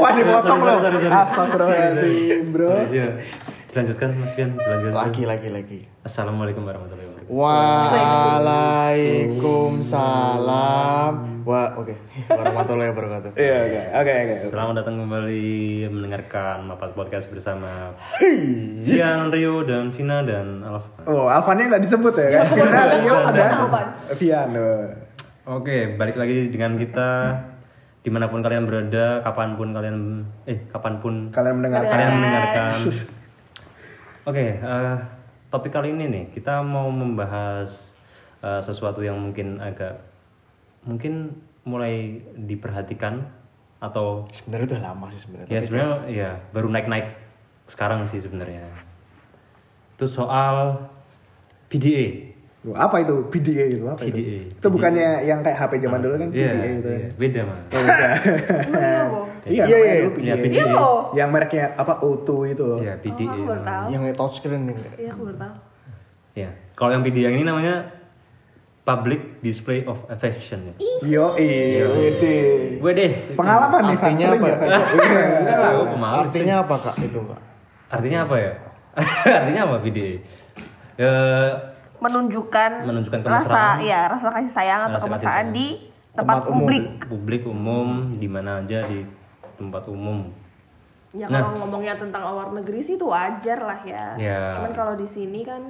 Wah dipotong loh. Astagfirullahaladzim bro. Iya. Dilanjutkan Mas Fian, dilanjutkan. Lagi lagi lagi. Assalamualaikum warahmatullahi wabarakatuh. Waalaikumsalam. Wah, oke. Warahmatullahi wabarakatuh. Iya oke oke oke. Selamat datang kembali mendengarkan Mapat Podcast bersama Fian, Rio, dan Vina, dan Alfa. Oh Alfanya nggak disebut ya kan? Vina Rio ada. Vian. oh. Oke, balik lagi dengan kita di mana pun kalian berada, kapan pun kalian eh kapan pun Kalian mendengar kalian mendengarkan. Oke, eh, topik kali ini nih kita mau membahas eh, sesuatu yang mungkin agak mungkin mulai diperhatikan atau Sebenarnya udah lama sih sebenarnya. ya sebenarnya ya baru naik-naik sekarang sih sebenarnya. Itu soal PDA. Apa itu PDA itu apa itu? PDA. Itu bukannya yang kayak HP zaman dulu kan Iya, PDA gitu. iya, beda mah. Oh, bukan. Iya, Iya, iya. Iya, PDA. PDA. Iya. Yang mereknya apa O2 itu loh. Iya, PDA. Oh, aku baru tahu. Yang kayak touchscreen nih. Iya, aku baru tahu. Ya, kalau yang PDA ini namanya Public Display of Affection ya. Yo, iya. Gue deh. Pengalaman nih. Artinya apa? ya. Artinya apa kak itu kak? Artinya apa ya? Artinya apa PDA? Ya, Menunjukkan, Menunjukkan rasa ya rasa kasih sayang atau Rasa kemesraan sayang. di tempat, Tempat umum. publik. publik umum di mana aja di tempat umum. Ya Nah. kalau ngomongnya tentang luar negeri sih itu wajar lah ya. Ya. Cuman kalau di sini kan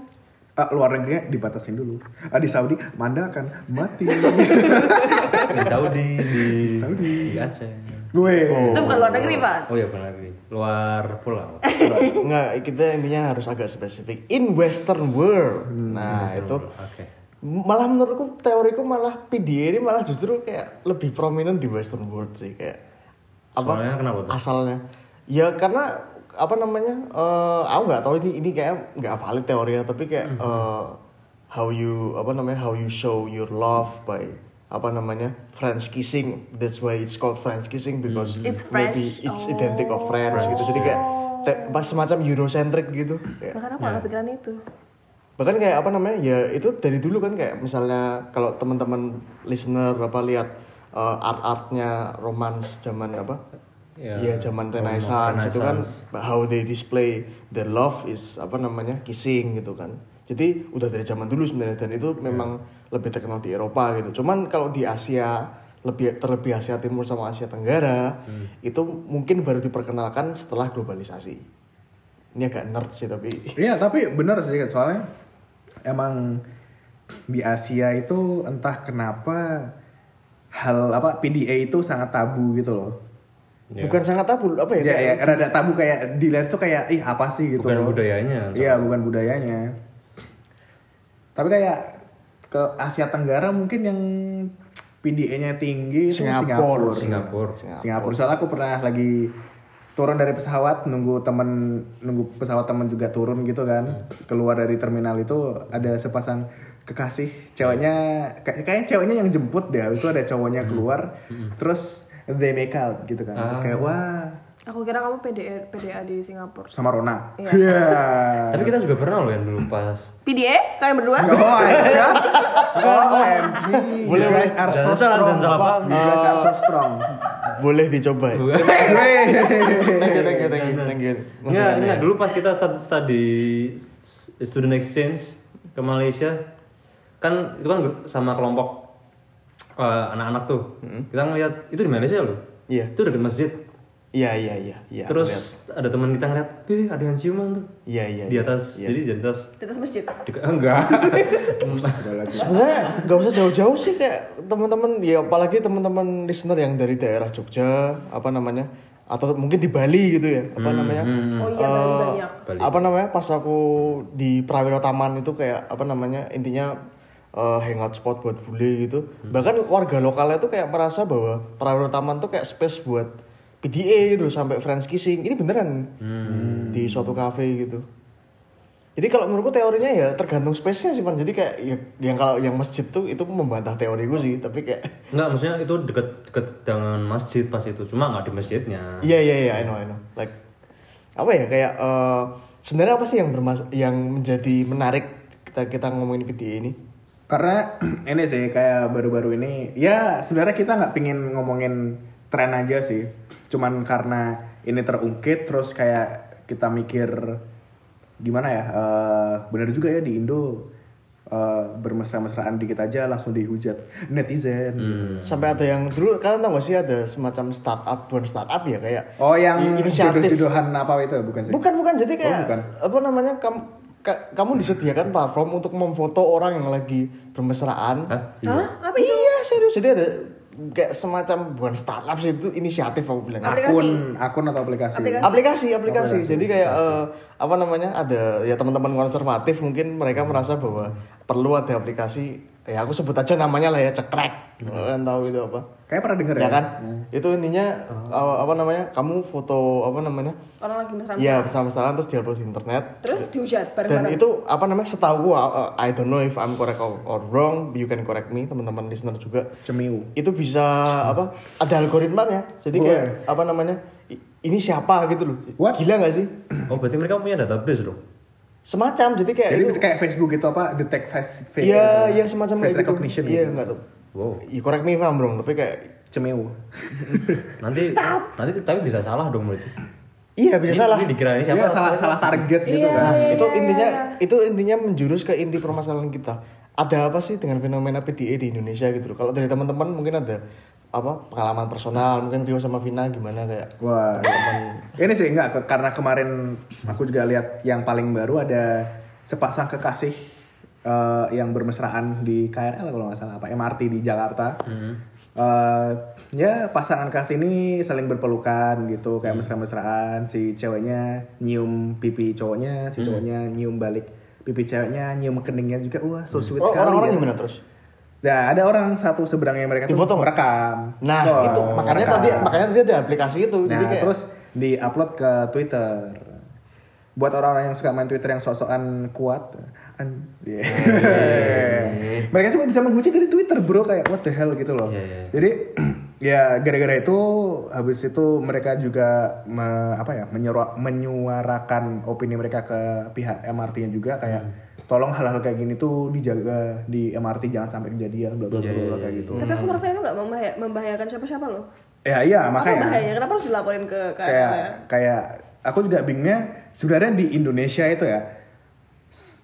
Ah, luar negerinya dibatasin dulu. Ah, di Saudi Manda akan mati. Di Saudi, di, Saudi. di Aceh. Gue. itu bukan luar negeri pak. Oh ya benar negeri. Luar pulau. Enggak, kita intinya harus agak spesifik. In Western world. Nah itu Oke. malah menurutku teoriku malah PDA ini malah justru kayak lebih prominent di Western world sih kayak apa Soalnya kenapa tuh? asalnya ya karena apa namanya eh aku nggak tahu ini ini kayak nggak valid teorinya tapi kayak Hmm. eh, how you apa namanya how you show your love by apa namanya French kissing that's why it's called French kissing because Hmm. It's maybe French. it's identic of Oh. French gitu jadi kayak te- pas semacam Eurocentric gitu kayak Bahkan aku Ya. nggak pikiran itu. bahkan kayak apa namanya ya itu dari dulu kan kayak misalnya kalau teman-teman listener bapak lihat uh, art-artnya romans zaman apa Ya, Iya zaman Roman Renaissance itu kan Renaissance. how they display their love is apa namanya kissing gitu kan jadi udah dari zaman dulu sebenarnya dan itu memang lebih terkenal di Eropa gitu cuman kalau di Asia lebih terlebih Asia Timur sama Asia Tenggara itu mungkin baru diperkenalkan setelah globalisasi ini agak nerd sih tapi Iya, tapi bener sih soalnya emang di Asia itu entah kenapa hal apa PDA itu sangat tabu gitu loh. Ya. bukan sangat tabu apa ya Ya, kayak- ya rada tabu kayak dilihat tuh kayak ih apa sih gitu Bukan loh. budayanya. Iya, bukan budayanya. Tapi kayak ke Asia Tenggara mungkin yang PDA-nya tinggi Singapura. Singapura. Singapura. Singapura. Soalnya aku pernah lagi turun dari pesawat nunggu temen nunggu pesawat temen juga turun gitu kan keluar dari terminal itu ada sepasang kekasih ceweknya kayak kayaknya ceweknya yang jemput deh itu ada cowoknya keluar terus they make out gitu kan Ah. kayak wah Aku kira kamu PDA PDA di Singapura. sama Rona Iya. Iya. Tapi kita juga pernah loh yang dulu pas PDA kalian berdua? Oh my god. OMG. Boleh, boleh. are so strong. You guys are so strong. boleh dicoba ya? Thank you thank you thank you thank you Enggak, Masukannya enggak. ya. Dulu pas kita stud- study student exchange ke Malaysia, kan itu kan sama kelompok eh, anak-anak tuh. Kita ngeliat itu di Malaysia loh. Iya. Itu deket masjid. Iya iya iya iya Terus lihat. ada teman kita ngeliat, "Eh, ada yang ciuman tuh." iya iya Di iya, atas, iya. jadi di atas Di atas masjid. di, enggak. sebenarnya nggak usah jauh-jauh sih kayak teman-teman ya apalagi teman-teman listener yang dari daerah Jogja apa namanya atau mungkin di Bali gitu ya apa namanya Oh iya Bali Eh, banyak. Bali. apa namanya pas aku di Prawiro Taman itu kayak apa namanya intinya eh, hangout spot buat bule gitu bahkan warga lokalnya tuh kayak merasa bahwa Prawiro Taman tuh kayak space buat PDA gitu sampai friends kissing ini beneran di suatu cafe gitu jadi kalau menurutku teorinya ya tergantung space-nya sih Pan. Jadi kayak ya, yang kalau yang masjid tuh itu membantah teori gue sih, tapi kayak Enggak, maksudnya itu deket deket dengan masjid pas itu, cuma nggak di masjidnya. iya iya iya I know I know. Like apa ya kayak eh, sebenarnya apa sih yang bermas yang menjadi menarik kita kita ngomongin PDA ini? Karena ini sih kayak baru-baru ini ya sebenarnya kita nggak pingin ngomongin tren aja sih. Cuman karena ini terungkit terus kayak kita mikir gimana ya? eh bener juga ya di Indo eh, bermesra-mesraan dikit aja langsung dihujat netizen. Hmm. Sampai ada yang dulu kalian tahu gak sih ada semacam startup bukan startup ya kayak Oh yang inisiatif. jodoh-jodohan apa itu bukan sih? Bukan bukan jadi kayak Oh, bukan. apa namanya kamu ka- kamu disediakan platform untuk memfoto orang yang lagi bermesraan. Hah? Hah? Apa itu? Iya serius jadi ada kayak semacam bukan startup sih itu inisiatif aku bilang. Aplikasi. Akun akun atau aplikasi? Aplikasi. aplikasi aplikasi jadi kayak eh, apa namanya ada ya teman-teman konservatif mungkin mereka merasa bahwa perlu ada aplikasi ya aku sebut aja namanya lah ya cekrek. Kalian tahu itu apa? Kayak pernah denger ya? ya? kan? Itu intinya eh, apa namanya? Kamu foto apa namanya? Orang lagi mesra ya bersama-sama terus diupload di internet. Terus dihujat dan bareng-bareng. itu apa namanya? Setahu gua uh, I don't know if I'm correct or, or wrong you can correct me teman-teman listener juga. Cemiu. itu bisa apa ada algoritmanya jadi Boleh. kayak apa namanya? Ini siapa gitu loh. What? gila nggak sih? Oh berarti mereka punya database dong? Semacam jadi kayak Jadi itu kayak Facebook gitu apa detect face face iya gitu. iya semacam face kayak gitu. recognition iya gitu. nggak tahu Wow. ya, correct me if I'm wrong tapi kayak Cemiu. Nanti nanti tapi bisa salah dong berarti. iya bisa salah Ini dikira ini siapa? Iya salah salah target gitu Iya, kan. iya. itu intinya itu intinya menjurus ke inti permasalahan kita ada apa sih dengan fenomena PDA di Indonesia gitu loh kalau dari teman-teman mungkin ada apa pengalaman personal mungkin Rio sama Vina gimana kayak Wah, ini sih enggak ke- karena kemarin aku juga lihat yang paling baru ada sepasang kekasih eh, yang bermesraan di KRL kalau nggak salah apa MRT di Jakarta. Eh, ya pasangan kasih ini saling berpelukan gitu kayak mesra-mesraan. Si ceweknya nyium pipi cowoknya si cowoknya nyium balik pipi ceweknya nyium keningnya juga. Wah so sweet Oh, sekali orang-orang ya. gimana terus Nah, ada orang satu seberangnya mereka Di tuh foto merekam. nah Oh, itu makanya merekam. tadi makanya tadi ada aplikasi itu Nah, jadi kayak terus di-upload ke Twitter. Buat orang-orang yang suka main Twitter yang sok-sokan kuat, an- Yeah. mereka juga bisa menghujat dari Twitter, bro, kayak what the hell gitu loh. Iya, iya. Jadi ya gara-gara itu habis itu mereka juga me- apa ya menyuara- menyuarakan opini mereka ke pihak MRT-nya juga kayak Hmm. Tolong hal-hal kayak gini tuh dijaga di MRT jangan sampai kejadian bla bla bla bla kayak gitu. Tapi aku merasa itu nggak membahaya- membahayakan siapa-siapa loh. Ya iya Apa makanya bahayanya? Kenapa harus dilaporin ke KRL kayak ya? kayak aku juga bingungnya sebenarnya di Indonesia itu ya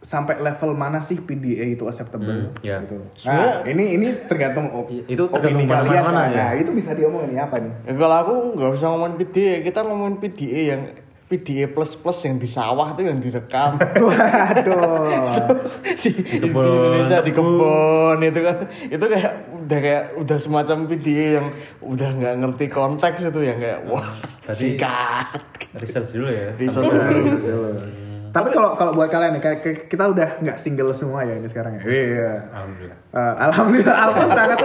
sampai level mana sih PDA itu acceptable Hmm, ya. gitu. Nah, ini ini tergantung op- Itu tergantung opini kalian mana-mana kan. ya. Nah, itu bisa diomongin apa nih? Ya, kalau aku nggak usah ngomongin PDA, kita ngomongin PDA yang PDA plus plus yang di sawah itu yang direkam Waduh. di, di Indonesia di kebun itu kan itu kayak udah kayak udah semacam PDA yang udah nggak ngerti konteks itu yang kayak wah Tadi- sikat Research dulu ya. Research dulu. Tapi kalau kalau buat kalian nih kita udah nggak single semua ya ini sekarang ya. Iya. Alhamdulillah. Eh, alhamdulillah Alfon sangat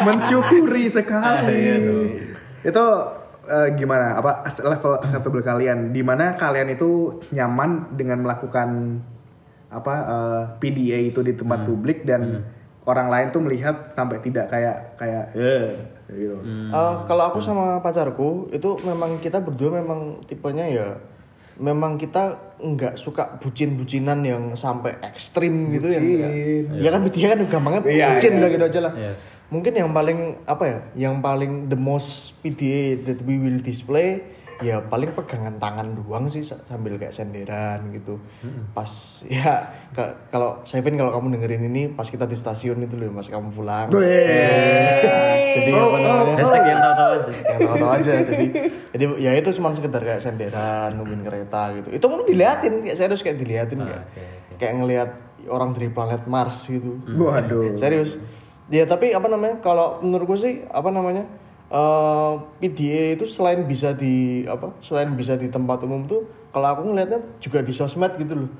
mensyukuri sekali. Iya dong. itu eh, gimana? Apa level acceptable kalian? Di mana kalian itu nyaman dengan melakukan apa eh, PDA itu di tempat publik dan orang lain tuh melihat sampai tidak kayak kayak eh gitu. Eh, kalau aku sama pacarku itu memang kita berdua memang tipenya ya memang kita nggak suka bucin-bucinan yang sampai ekstrim gitu ya. Bucin. Ya kan dia kan gampangnya Iya, bucin iya, udah iya. gitu aja lah. Iya. Mungkin yang paling apa ya? Yang paling the most PDA that we will display ya paling pegangan tangan doang sih sa- sambil kayak senderan gitu. Pas ya ka- kalau Sevin kalau kamu dengerin ini pas kita di stasiun itu loh pas kamu pulang. Jadi apa namanya? Hashtag yang tahu-tahu aja. yang tahu-tahu aja jadi jadi ya itu cuma sekedar kayak senderan nungguin kereta gitu itu pun diliatin kayak serius kayak diliatin kayak Ah, oke, oke. kayak ngelihat orang dari planet Mars gitu Waduh. serius ya tapi apa namanya kalau menurutku sih apa namanya eh PDA itu selain bisa di apa selain bisa di tempat umum tuh kalau aku ngelihatnya juga di sosmed gitu loh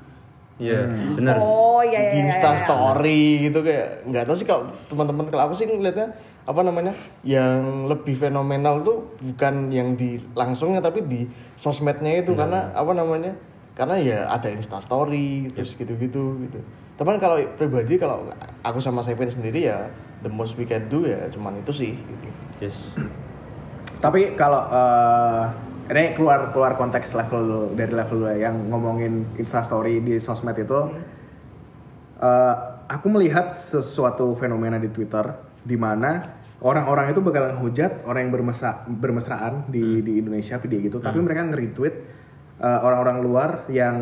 Iya, benar. Oh iya iya. di iya, Insta iya. Story gitu kayak nggak tahu sih kalau teman-teman kalau aku sih ngelihatnya apa namanya yang lebih fenomenal tuh bukan yang di langsungnya tapi di sosmednya itu karena apa namanya karena ya ada Insta Story terus gitu-gitu gitu. Teman kalau pribadi kalau aku sama Sevin sendiri ya the most we can do ya cuman itu sih gitu. Yes. Tapi kalau eh, ini keluar keluar konteks level dari level dua yang ngomongin instastory di sosmed itu, eh, aku melihat sesuatu fenomena di Twitter di mana orang-orang itu bakalan hujat orang yang bermesra bermesraan di di Indonesia video gitu, tapi mereka nge-retweet uh, orang-orang luar yang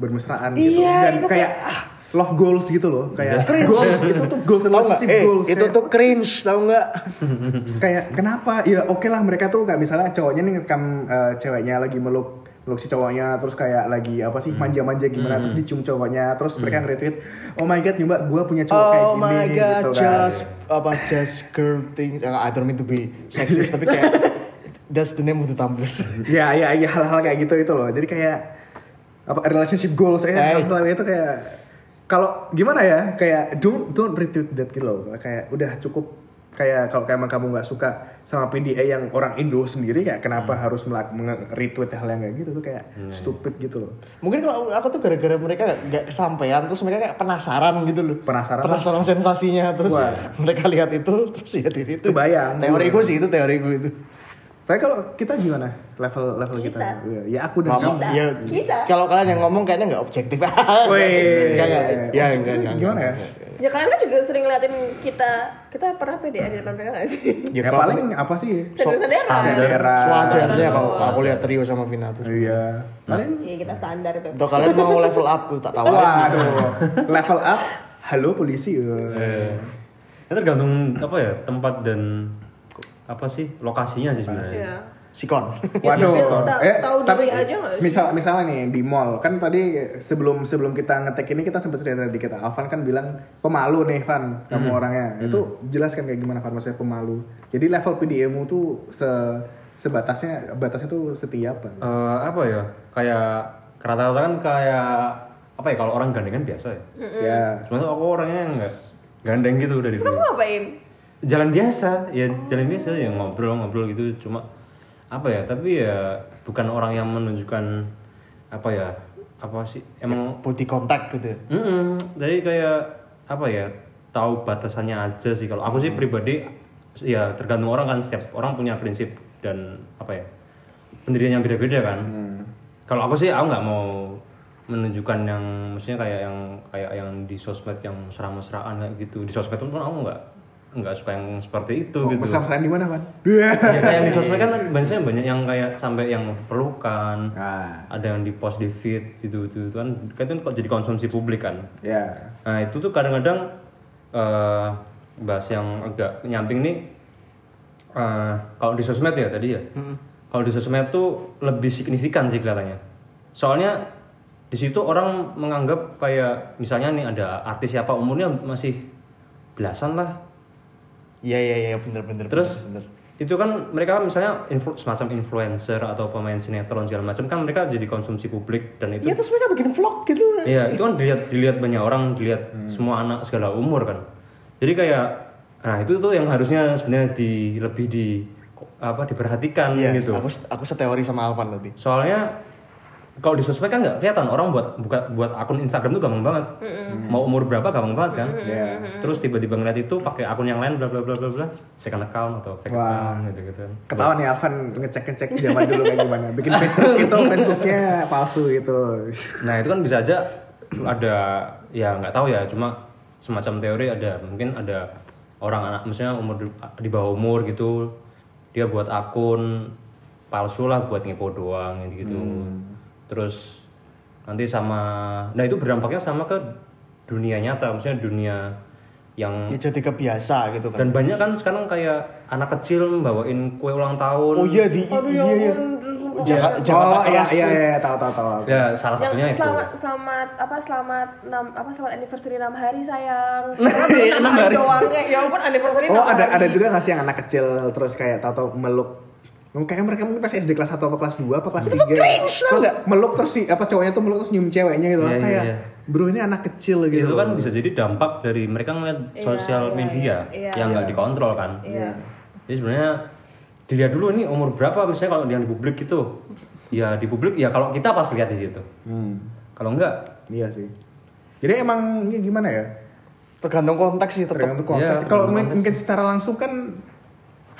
bermesraan gitu. Iya, dan itu kayak ah, love goals gitu loh, kayak goals. Itu tuh goals relationship Eh, goals. itu kayak- tuh cringe, tahu nggak? kayak kenapa? Ya oke lah mereka tuh nggak misalnya cowoknya nih ngerekam eh, ceweknya lagi meluk meluk si cowoknya terus kayak lagi apa sih manja-manja gimana terus dicium cowoknya terus mereka nge-retweet oh my god nyoba gue punya cowok kayak Oh gini my god, gitu kan. just apa just girl things. I don't mean to be sexist, tapi kayak that's the name of the Tumblr. ya ya ya hal-hal kayak gitu itu loh. Jadi kayak apa relationship goals saya Hey. hal-hal itu kayak kalau gimana ya kayak don't don't retweet that gitu loh kayak udah cukup kayak kalau kayak emang kamu nggak suka sama PDA yang orang Indo sendiri kayak kenapa harus melak- nge-retweet hal yang kayak gitu tuh kayak stupid gitu loh Mungkin kalau aku tuh gara-gara mereka nggak- kesampaian, terus mereka kayak penasaran gitu loh. Penasaran. Penasaran sensasinya, terus Wah. mereka lihat itu, terus ya diri itu. Kebayang. Teori gue sih itu teori gue itu. Tapi kalau kita gimana level level kita? Kita. Ya aku dan kamu. ya, Kita. Kalau kalian yang ngomong kayaknya nggak objektif. Wih. Enggak, enggak. Ya, enggak, enggak. Gimana ya? Ya kalian kan juga sering ngeliatin kita kita pernah PDA di depan mereka gak sih? Ya, kalau- paling apa sih? Sederhana. Sederhana. Sewajarnya kalau Oh. aku lihat Rio sama Vina tuh. Iya. Paling Iya kita standar Beb. Atau kalian mau level up tuh tak tawarin. Waduh, level up. Halo polisi. Eh, tergantung apa ya tempat dan apa sih lokasinya sih sebenarnya. Iya. Sikon. Waduh. Ya, ta- tahu diri aja nggak sih? misal misalnya nih di mall kan tadi sebelum sebelum kita ngetek ini kita sempat cerita di kita Alvan kan bilang pemalu nih Van kamu orangnya itu jelaskan kayak gimana Van maksudnya pemalu jadi level PDM-mu tuh se sebatasnya batasnya tuh setiap apa Eh, apa ya kayak rata-rata kan kayak apa ya kalau orang gandengan biasa ya. ya Cuma aku orangnya nggak gandeng gitu dari Terus kamu dulu. ngapain? Jalan biasa, ya jalan biasa ya ngobrol-ngobrol gitu cuma apa ya tapi ya bukan orang yang menunjukkan apa ya apa sih emang Body contact gitu. ya. Mm-mm. jadi kayak apa ya tahu batasannya aja sih kalau aku sih pribadi ya tergantung orang kan setiap orang punya prinsip dan apa ya pendirian yang beda-beda kan kalau aku sih aku nggak mau menunjukkan yang maksudnya kayak yang kayak yang di sosmed yang kayak gitu di sosmed pun aku nggak nggak suka yang seperti itu oh, gitu. mesra-mesraan di mana Van? Ya kayak di sosmed kan biasanya banyak yang kayak sampai yang pelukan ah ada yang di post di feed gitu gitu kan. Kan itu kok jadi konsumsi publik kan. Ya nah itu tuh kadang-kadang eh bahas yang agak nyamping nih eh kalau di sosmed ya tadi ya. Kalau di sosmed tuh lebih signifikan sih kelihatannya. Soalnya di situ orang menganggap kayak misalnya nih ada artis siapa umurnya masih belasan lah Iya iya iya bener bener. Terus bener, bener. itu kan mereka misalnya influ- semacam influencer atau pemain sinetron segala macam kan mereka jadi konsumsi publik dan itu Iya terus mereka bikin vlog gitu. Iya, itu kan dilihat dilihat banyak orang, dilihat semua anak segala umur kan. Jadi kayak nah itu tuh yang harusnya sebenarnya di lebih di apa diperhatikan Iya, gitu. aku aku seteori sama Alvan tadi. Soalnya kalau di sosmed kan nggak kelihatan. Orang buat buka buat akun Instagram tuh gampang banget. Mau umur berapa gampang banget kan. Iya. Terus tiba-tiba ngeliat itu pakai akun yang lain bla bla bla bla bla. Second account atau fake account gitu gitu. ketahuan nih Alvan ngecek-ngecek zaman dulu kayak gimana. Bikin Facebook itu Facebooknya palsu gitu. Nah itu kan bisa aja ada ya nggak tahu ya cuma semacam teori ada. Mungkin ada orang anak misalnya umur di, di bawah umur gitu dia buat akun palsu lah buat ngepo doang gitu terus nanti sama nah itu berdampaknya sama ke dunia nyata maksudnya dunia yang Ya jadi kebiasa gitu kan. dan banyak kan sekarang kayak anak kecil bawain kue ulang tahun Oh iya di Aduh iya ya iya. sumpah. Jakarta, Jakarta oh iya iya iya tahu tahu tahu ya salah yang satunya itu selamat selamat apa selamat enam apa selamat anniversary enam hari sayang Iya, enam hari. doang ya ampun anniversary Oh ada hari. ada juga nggak sih yang anak kecil terus kayak tahu meluk Kayak mereka mungkin pas SD kelas 1 atau kelas 2 apa kelas 3 Terus nggak meluk terus si apa cowoknya tuh meluk terus nyium ceweknya gitu. Iya, iya, Kayak iya. bro ini anak kecil gitu. Itu kan bisa jadi dampak dari mereka ngeliat Iya, sosial iya, media iya, yang nggak dikontrol kan. Iya. jadi sebenarnya dilihat dulu ini umur berapa misalnya kalau yang di publik itu ya di publik ya kalau kita pas lihat di situ. Hmm, kalau enggak Iya sih. Jadi emang ini gimana ya? Tergantung konteks sih tetap. tergantung konteks. Iya, Kalau mungkin secara langsung kan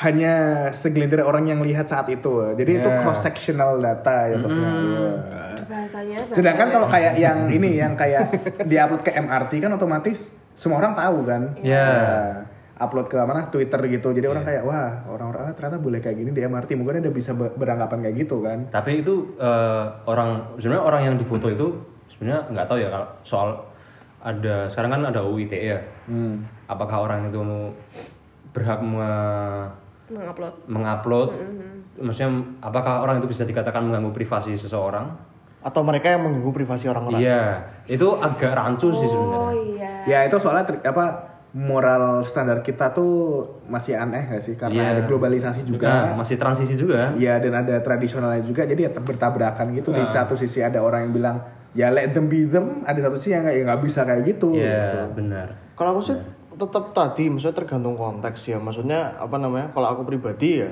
hanya segelintir orang yang lihat saat itu. Jadi itu Iya. cross sectional data ya. Wah. bahasanya Sedangkan kalau kayak yang ini yang kayak diupload ke MRT kan otomatis semua orang tahu kan. Iya. Nah, upload ke mana Twitter gitu. Jadi orang kayak wah orang-orang ah, ternyata boleh kayak gini di MRT. Mungkin ada bisa ber- beranggapan kayak gitu kan. Tapi itu eh, orang sebenarnya orang yang difoto itu sebenarnya nggak tahu ya kalau soal ada sekarang kan ada UU ITE ya. Hmm. Apakah orang itu berhak me- mengupload mengupload? Maksudnya apakah orang itu bisa dikatakan mengganggu privasi seseorang? Atau mereka yang mengganggu privasi orang-orang. Iya, itu agak rancu sih oh sebenarnya. iya Ya itu soalnya ter- apa moral standar kita tuh masih aneh gak sih karena Iya. ada globalisasi Nah, juga. masih transisi juga. Iya dan ada tradisionalnya juga jadi ya bertabrakan gitu di satu sisi ada orang yang bilang ya let them be them ada satu sisi yang nggak ya nggak bisa kayak gitu. Iya, benar. Kalau aku sih tetap tadi, maksudnya tergantung konteks ya. Maksudnya apa namanya? Kalau aku pribadi ya,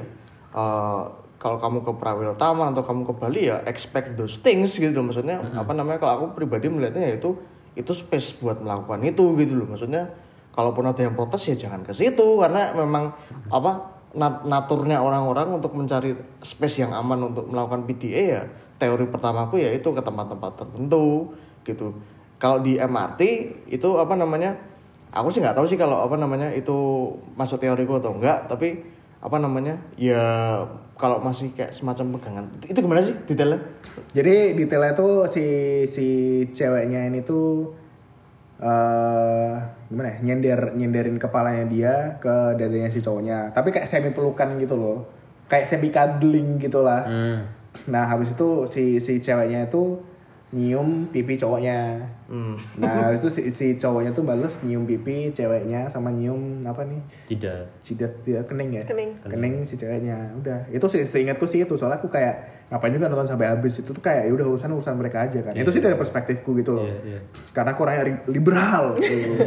eh, kalau kamu ke Prawirotama atau kamu ke Bali ya expect those things gitu loh. Maksudnya apa namanya? Kalau aku pribadi melihatnya ya itu itu space buat melakukan itu gitu loh. Maksudnya kalaupun ada yang protes ya jangan ke situ karena memang apa nat- naturnya orang-orang untuk mencari space yang aman untuk melakukan PDA ya teori pertamaku ya itu ke tempat-tempat tertentu gitu kalau di MRT itu apa namanya aku sih nggak tahu sih kalau apa namanya itu masuk teoriku atau enggak tapi apa namanya ya kalau masih kayak semacam pegangan. Itu gimana sih detailnya? Jadi detailnya tuh si si ceweknya ini tuh eh gimana ya nyender nyenderin kepalanya dia ke dadanya si cowoknya. Tapi kayak semi pelukan gitu loh. Kayak semi cuddling gitu lah Hmm. nah habis itu si si ceweknya itu nyium pipi cowoknya. Hmm. nah habis itu si, si cowoknya tuh bales nyium pipi ceweknya sama nyium apa nih? Tidak. jidat jidat kening ya? Kening. kening. Si ceweknya. Udah. Itu sih seingatku sih itu. Soalnya aku kayak ngapain juga nonton sampai habis. Itu tuh kayak ya udah urusan urusan mereka aja kan. Itu sih dari perspektifku gitu loh. Iya, iya. karena aku orangnya liberal gitu.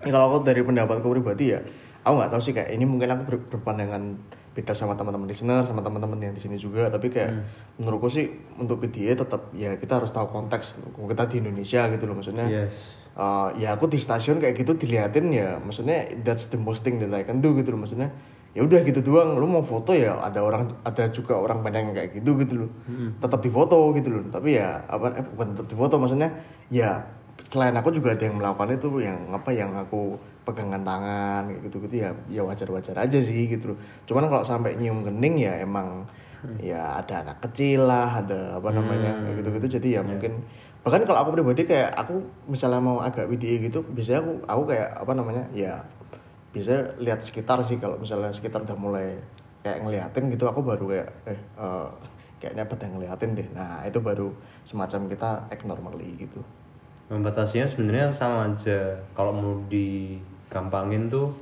Ya, kalau aku dari pendapatku pribadi ya, aku nggak tahu sih kayak ini mungkin aku ber- berpandangan beda sama teman-teman listener, sama teman-teman yang di sini juga. Tapi kayak menurutku sih untuk PDA tetap ya kita harus tahu konteks. Kita di Indonesia gitu loh maksudnya. Yes. Uh, ya aku di stasiun kayak gitu diliatin ya, maksudnya that's the most thing that I can do gitu loh maksudnya. Ya udah gitu doang. Lu mau foto ya ada orang ada juga orang pandang yang kayak gitu gitu loh. Tetap difoto gitu loh. Tapi ya apa eh, bukan tetap difoto maksudnya ya selain aku juga ada yang melakukan itu yang apa yang aku pegangan tangan gitu gitu ya ya wajar wajar aja sih gitu loh. Cuman kalau sampai nyium kening ya emang ya ada anak kecil lah ada apa namanya kayak gitu gitu jadi ya mungkin bahkan kalau aku pribadi kayak aku misalnya mau agak video gitu biasanya aku aku kayak apa namanya ya bisa lihat sekitar sih. Kalau misalnya sekitar udah mulai kayak ngeliatin gitu aku baru kayak eh eh, kayaknya pada ngeliatin deh. Nah itu baru semacam kita act normally gitu Membatasinya sebenarnya sama aja. Kalau mau digampangin tuh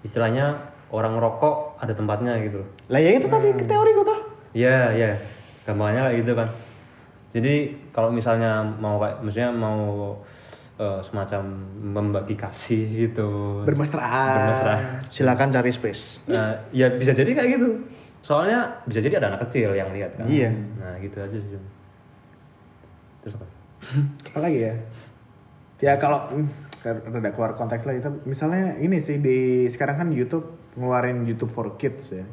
istilahnya orang rokok ada tempatnya gitu. lah ya itu tadi teori gue tuh Iya, iya. Gampangnya kayak gitu kan. Jadi kalau misalnya mau kayak maksudnya mau eh, semacam membagi kasih gitu. bermesraan Bermesra. silakan cari space Nah, ya bisa jadi kayak gitu. Soalnya bisa jadi ada anak kecil yang lihat kan. Iya. Nah, gitu aja sih. Terus apa? Apa lagi ya ya kalau hmm, rada keluar konteks lah itu misalnya ini sih di sekarang kan YouTube ngeluarin YouTube for Kids ya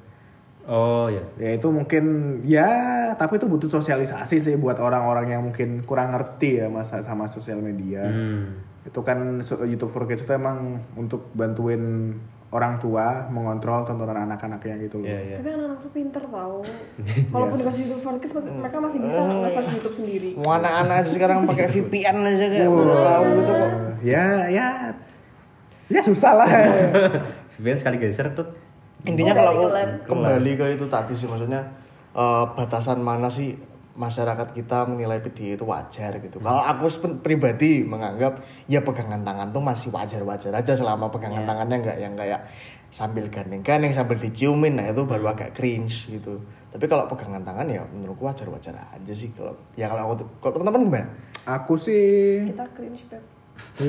Oh ya. ya itu mungkin ya tapi itu butuh sosialisasi sih buat orang-orang yang mungkin kurang ngerti ya masa sama sosial media Hmm. itu kan YouTube for Kids itu emang untuk bantuin orang tua mengontrol tontonan anak-anaknya gitu loh. Iya, iya. Tapi anak-anak tuh pinter tau. Walaupun dikasih YouTube for kids, mereka masih bisa nge-search YouTube sendiri. Mau anak-anak aja sekarang pakai VPN aja kayak udah tahu gitu kok. Ya ya. Ya susah lah. VPN sekali geser tuh. intinya Udah kalau kembali ke itu tadi sih maksudnya eh, batasan mana sih masyarakat kita menilai PDA itu wajar gitu. Kalau aku pribadi menganggap ya pegangan tangan tuh masih wajar-wajar aja selama pegangan tangannya nggak yang kayak sambil gandeng-gandeng sambil diciumin nah itu baru agak cringe gitu. Tapi kalau pegangan tangan ya menurutku wajar-wajar aja sih kalau ya kalau aku kalau teman-teman gimana? aku sih Kita cringe, Beb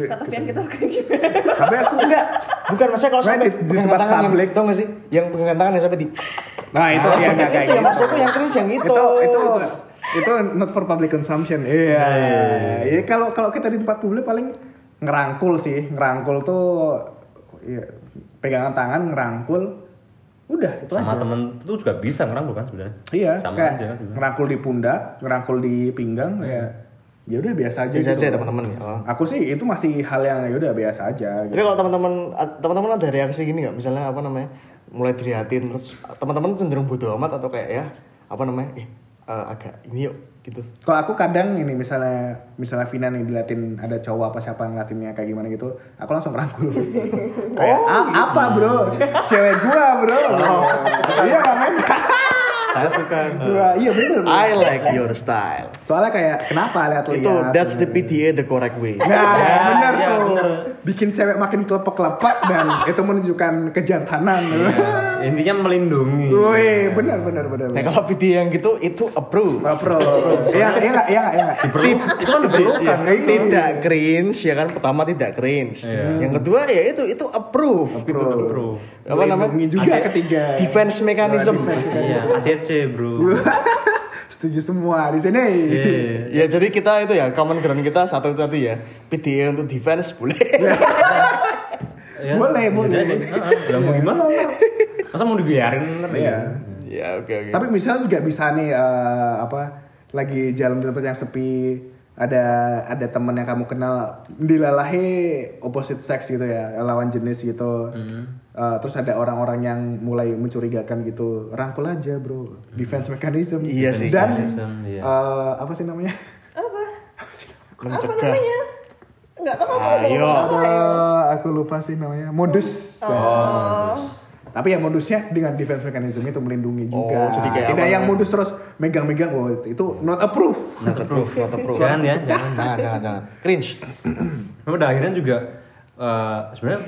Kata Fian kita cringe, Beb tapi aku Enggak, bukan maksudnya kalau Nah, sampai di- di pegangan tempat tangan publik. yang tau gak sih? Yang pegangan tangan yang sampai di nah itu ya nggak kayak itu yang maksudku yang cringe yang itu. itu itu itu not for public consumption iya Iya, kalau kalau kita di tempat publik paling ngerangkul sih ngerangkul tuh ya, pegangan tangan ngerangkul udah itu Sama aja. temen itu juga bisa ngerangkul kan sebenarnya. iya Sama kayak aja kan ngerangkul di pundak ngerangkul di pinggang ya ya udah biasa aja Biasa gitu. aja teman-teman ya. Oh. Aku sih itu masih hal yang ya udah biasa aja. Tapi Gitu. kalau teman-teman teman-teman ada reaksi gini nggak? Misalnya apa namanya? Mulai diliatin terus teman-teman cenderung bodo amat atau kayak ya apa namanya? Eh eh, agak ini yuk gitu. Kalau aku kadang ini misalnya misalnya Vina nih diliatin ada cowok apa siapa ngeliatinnya kayak gimana gitu, aku langsung rangkul. Kayak, "Ah, apa bro? Cewek gua bro. Iya nggak men? Saya suka. Gua, iya bener. bro. I like your style. Soalnya kayak kenapa lihat-lihat? Itu that's the PDA the correct way. Nah, Ya, bener ya, tuh. bener. Bikin cewek makin kelepek-kelepek dan itu menunjukkan kejantanan. Ya, intinya melindungi. Woi, bener bener bener. Nah kalau PDA yang gitu itu approve. Bro. Iya, iya iya iya itu kan diperlukan. Iya, iya. tidak cringe ya kan pertama tidak cringe Iya. yang kedua ya itu itu approve, gitu loh. Bro. apa namanya juga ketiga. defense mechanism Iya, ACC, Bro. Setuju semua di sini. Iya. ya jadi kita itu ya common ground kita satu tadi ya PDA untuk defense boleh Ya, Boleh, boleh. jadi. Lah mau gimana? Masa mau dibiarin? Iya. ya oke oke Tapi misalnya juga bisa nih eh, apa lagi jalan di tempat yang sepi ada ada temen yang kamu kenal dilalahi opposite sex gitu ya lawan jenis gitu. Eh, terus ada orang-orang yang mulai mencurigakan gitu rangkul aja bro. Defense mechanism. Iya sih, dan mechanism, iya. eh, apa sih namanya? Apa? mencegah Enggak tahu apa. ayo. ada aku lupa sih namanya. Modus. Oh. Tapi ya modusnya dengan defense mechanism itu melindungi juga Oh, jadi kayak tidak apa yang modus terus megang-megang oh itu not approve not approve not approve Jangan ya, jangan. jangan jangan jangan cringe Pada akhirnya juga eh, sebenarnya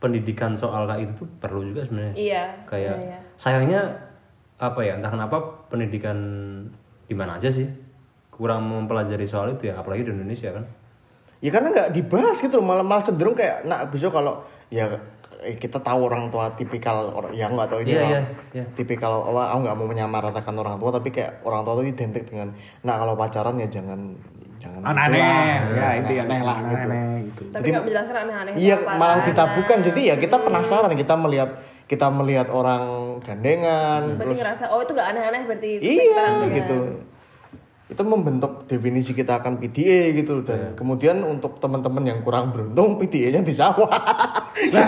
pendidikan soal kayak itu tuh perlu juga sebenarnya. Iya. Kayak iya, iya. sayangnya apa ya entah kenapa pendidikan di mana aja sih kurang mempelajari soal itu ya apalagi di Indonesia kan. ya karena nggak dibahas gitu loh malah malah cenderung kayak nah besok kalau ya eh, kita tahu orang tua tipikal orang yang nggak tahu ini Iya, orang iya, iya. tipikal apa aku nggak mau menyamaratakan orang tua tapi kayak orang tua itu identik dengan nah kalau pacaran ya jangan jangan aneh gitulah, ya jangan itu yang aneh lah gitu. aneh gitu. Tapi nggak menjelaskan aneh-aneh. Iya malah ditabukan. Jadi ya kita penasaran kita melihat kita melihat orang gandengan Berarti terus ngerasa oh itu nggak aneh-aneh berarti. iya gitu. Itu membentuk definisi kita akan PDA gitu dan kemudian untuk teman-teman yang kurang beruntung PDA-nya di sawah Nah,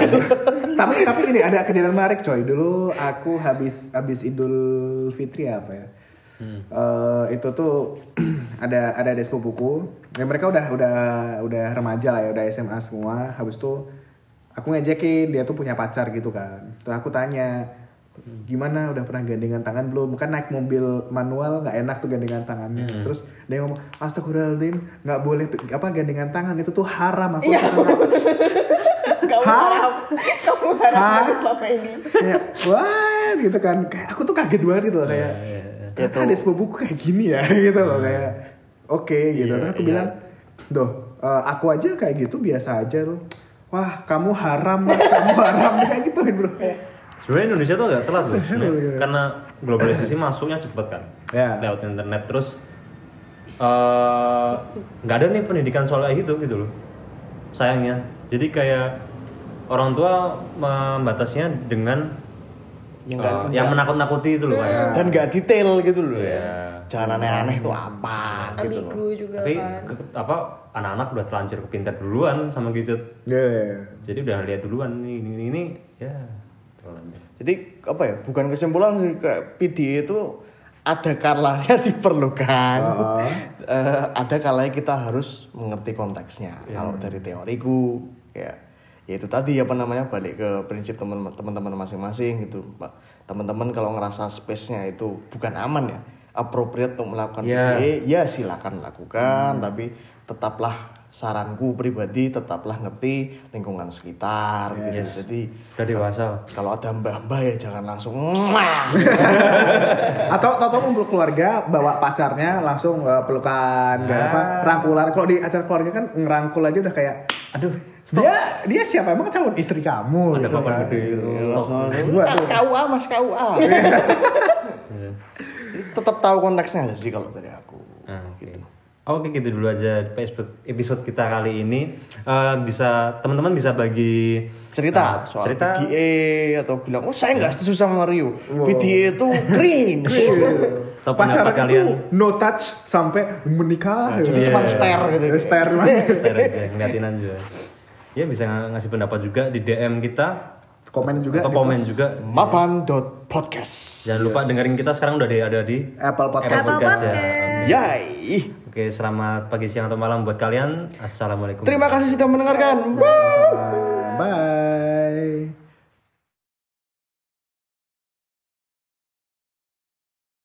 tapi tapi ini ada kejadian menarik coy. Dulu aku habis habis Idul Fitri apa ya? Eh, itu tuh ada ada ada sepupuku. Ya mereka udah udah udah remaja lah ya, udah SMA semua. Habis itu aku ngejekin dia tuh punya pacar gitu kan. Terus aku tanya gimana? Udah pernah gandengan tangan belum? Kan naik mobil manual nggak enak tuh gandengan tangannya. Terus dia ngomong astagfirullahaladzim nggak boleh apa gandengan tangan itu tuh haram aku Kamu Hah? harap, kamu harap Hah? banget selama ini. kayak what? Gitu kan. Kayak aku tuh kaget banget gitu loh kayak ternyata ada sepupuku kayak gini ya gitu loh kayak oke gitu. Iya, terus aku iya. bilang doh eh, aku aja kayak gitu biasa aja loh. Wah kamu haram mas. Kamu haram. Kayak gitu bro. kayak Sebenarnya Indonesia tuh agak telat loh, sebenarnya. Iya. karena globalisasi masuknya cepet kan, Ya. lewat internet terus eh, nggak ada nih pendidikan soal kayak gitu gitu loh, sayangnya. Jadi kayak orang tua membatasnya dengan Yang nggak- yang menakut-nakuti itu loh kayak. dan nggak detail gitu loh Iya. jangan aneh-aneh itu apa gitu loh juga Tapi kan. ke- apa anak-anak udah terlanjur kepintar duluan sama gadget. ya Jadi udah lihat duluan nih ini, ini ya terlanjur. Jadi apa ya bukan kesimpulan sih kayak PDA itu ada kalanya diperlukan Oh. Eh, ada kalanya kita harus mengerti konteksnya kalau dari teoriku ya ya itu tadi apa namanya balik ke prinsip teman teman-teman masing-masing gitu Pak. teman-teman kalau ngerasa space-nya itu bukan aman ya appropriate untuk melakukan Ya. PDA ya silakan lakukan tapi tetaplah saranku pribadi tetaplah ngerti lingkungan sekitar gitu Yes. jadi Udah dewasa. kalau ada mbah-mbah ya jangan langsung atau atau ngumpul keluarga bawa pacarnya langsung eh, pelukan gak apa rangkulan kalau di acara keluarga kan ngerangkul aja udah kayak Aduh, dia dia siapa emang calon istri kamu ada gitu kan. gede gitu. Stop. Nah, tuh. KUA mas KUA Jadi tetap tahu konteksnya aja sih kalau dari aku. Oke gitu dulu aja episode episode kita kali ini Eh, bisa teman-teman bisa bagi cerita eh, soal cerita PDA atau bilang oh saya nggak setuju sama Mario PDA itu cringe pacaran kalian? itu no touch sampai menikah. Jadi gitu. cuma stare gitu. Stare doang. Share aja, ngeliatin aja. Ya bisa ng- ngasih pendapat juga di DM kita Komen juga atau di komen post juga. Mapan.podcast. Jangan lupa dengerin kita sekarang udah di- ada di Apple Podcast. Apple ya. Podcast. Yay. Oke, selamat pagi, siang, atau malam buat kalian. Assalamualaikum. Terima kasih sudah mendengarkan. Bye. Bye.